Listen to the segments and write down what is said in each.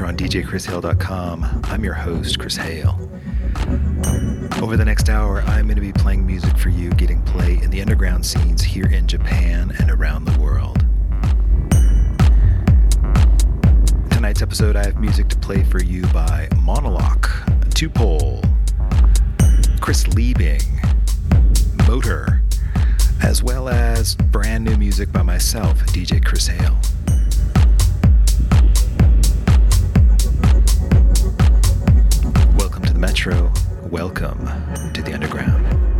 Metro on DJChrisHale.com. I'm your host, Chris Hale. Over the next hour, I'm going to be playing music for you, getting play in the underground scenes here in Japan and around the world. Tonight's episode, I have music to play for you by Monoloc, Tupole, Chris Liebing, Motor, as well as brand new music by myself, DJ Chris Hale. Metro. Welcome to the Underground.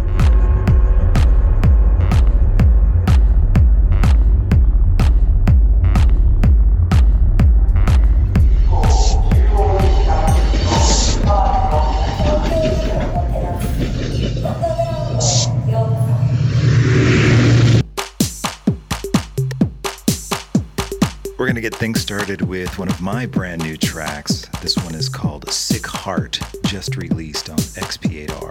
going to get things started with one of my brand new tracks. This one is called Sick Heart, just released on XP8R.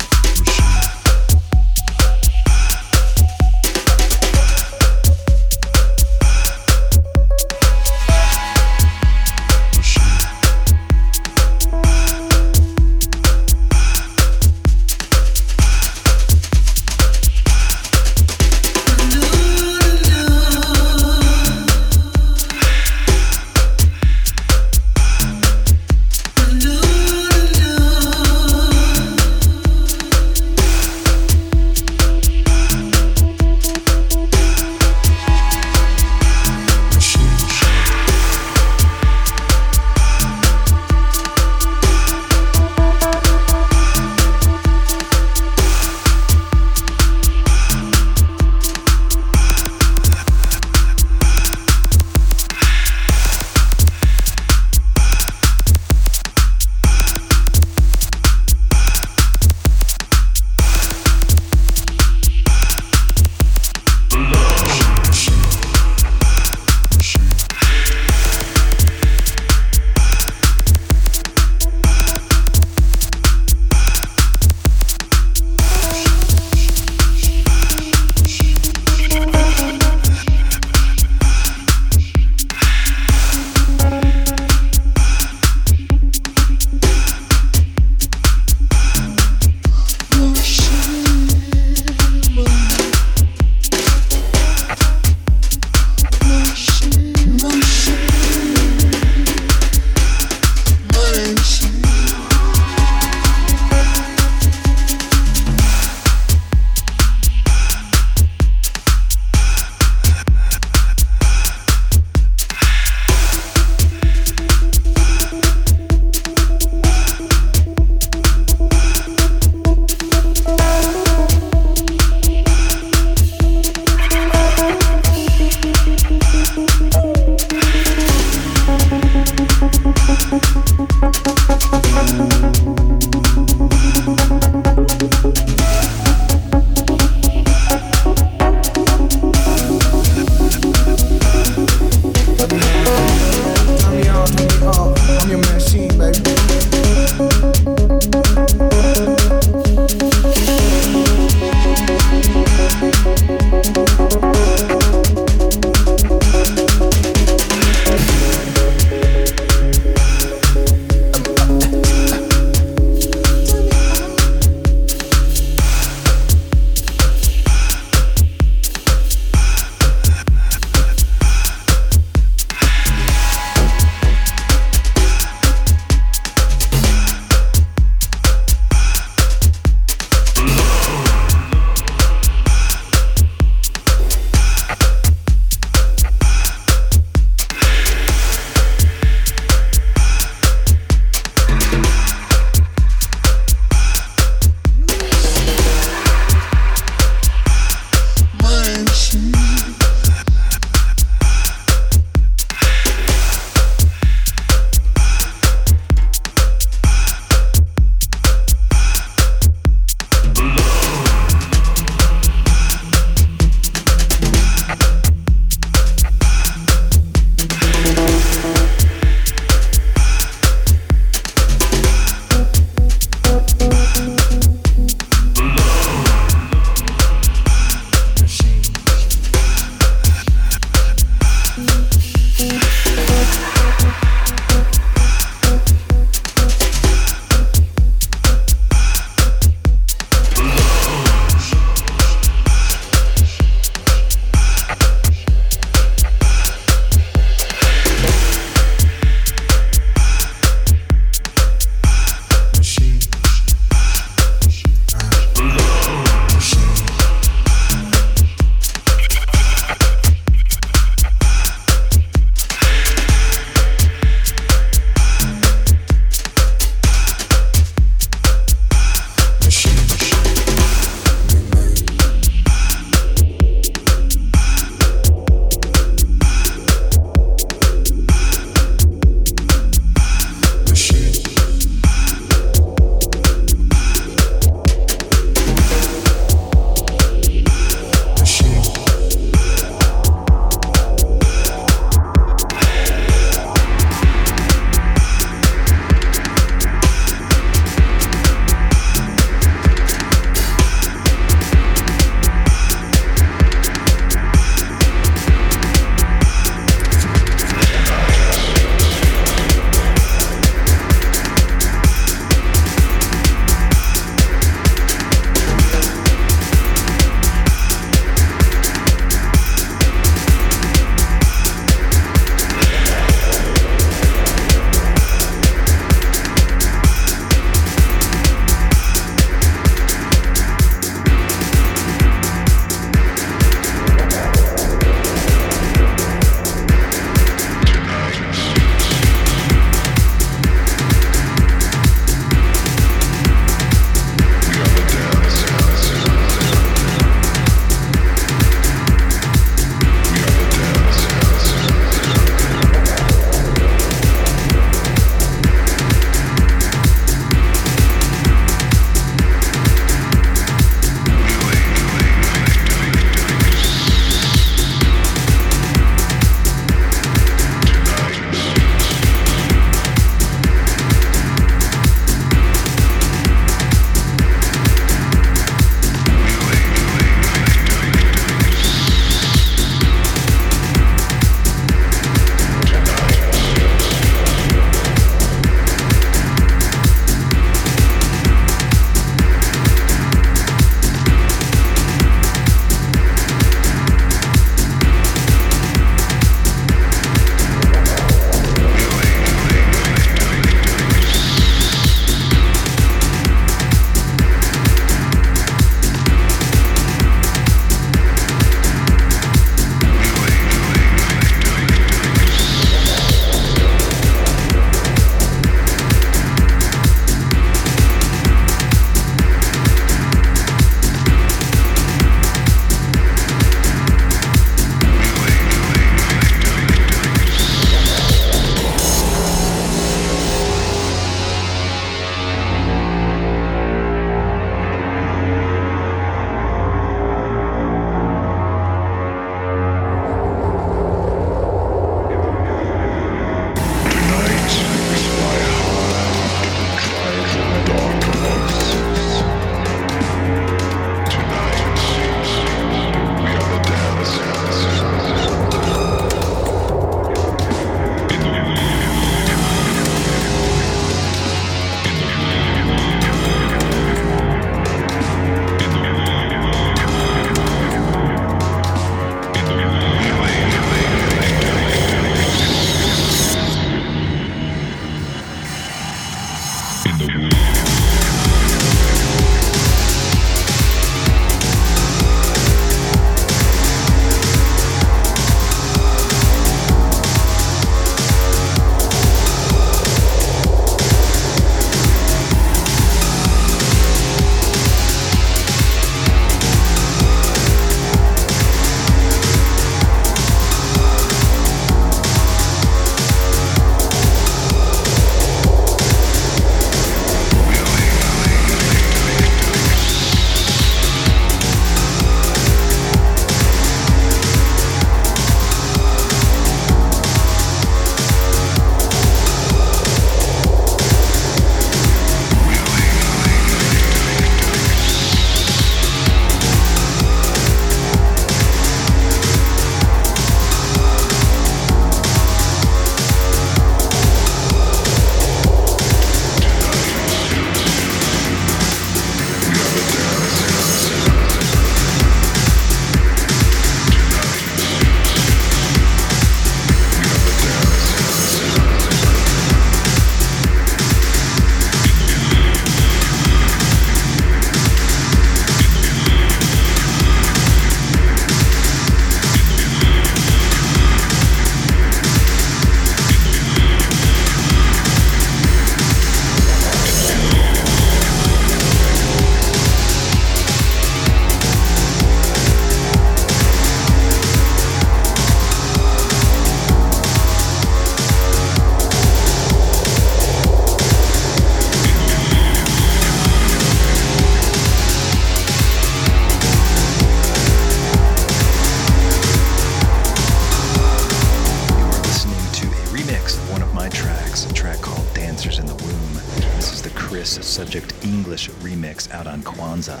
Subject English remix out on Kwanzaa.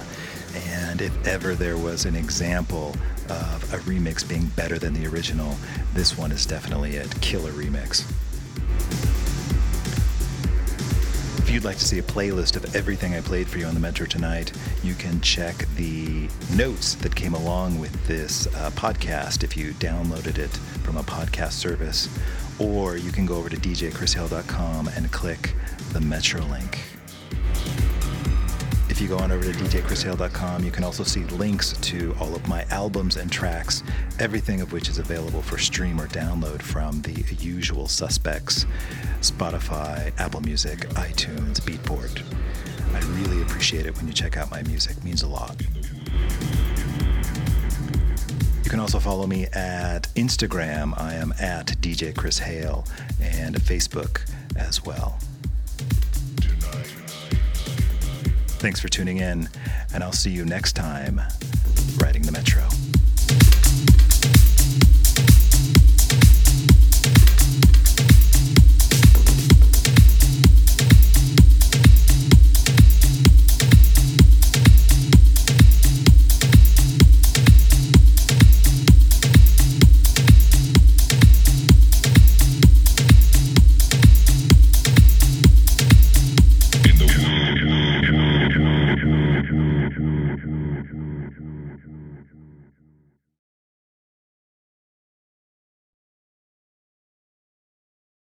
And if ever there was an example of a remix being better than the original, this one is definitely a killer remix. If you'd like to see a playlist of everything I played for you on the Metro tonight, you can check the notes that came along with this uh, podcast if you downloaded it from a podcast service, or you can go over to djchrishale.com and click the Metro link. If you go on over to djchrishale.com, you can also see links to all of my albums and tracks, everything of which is available for stream or download from the usual suspects Spotify, Apple Music, iTunes, Beatport. I really appreciate it when you check out my music, it means a lot. You can also follow me at Instagram. I am at DJ Chris Hale and Facebook as well. Thanks for tuning in, and I'll see you next time riding the Metro.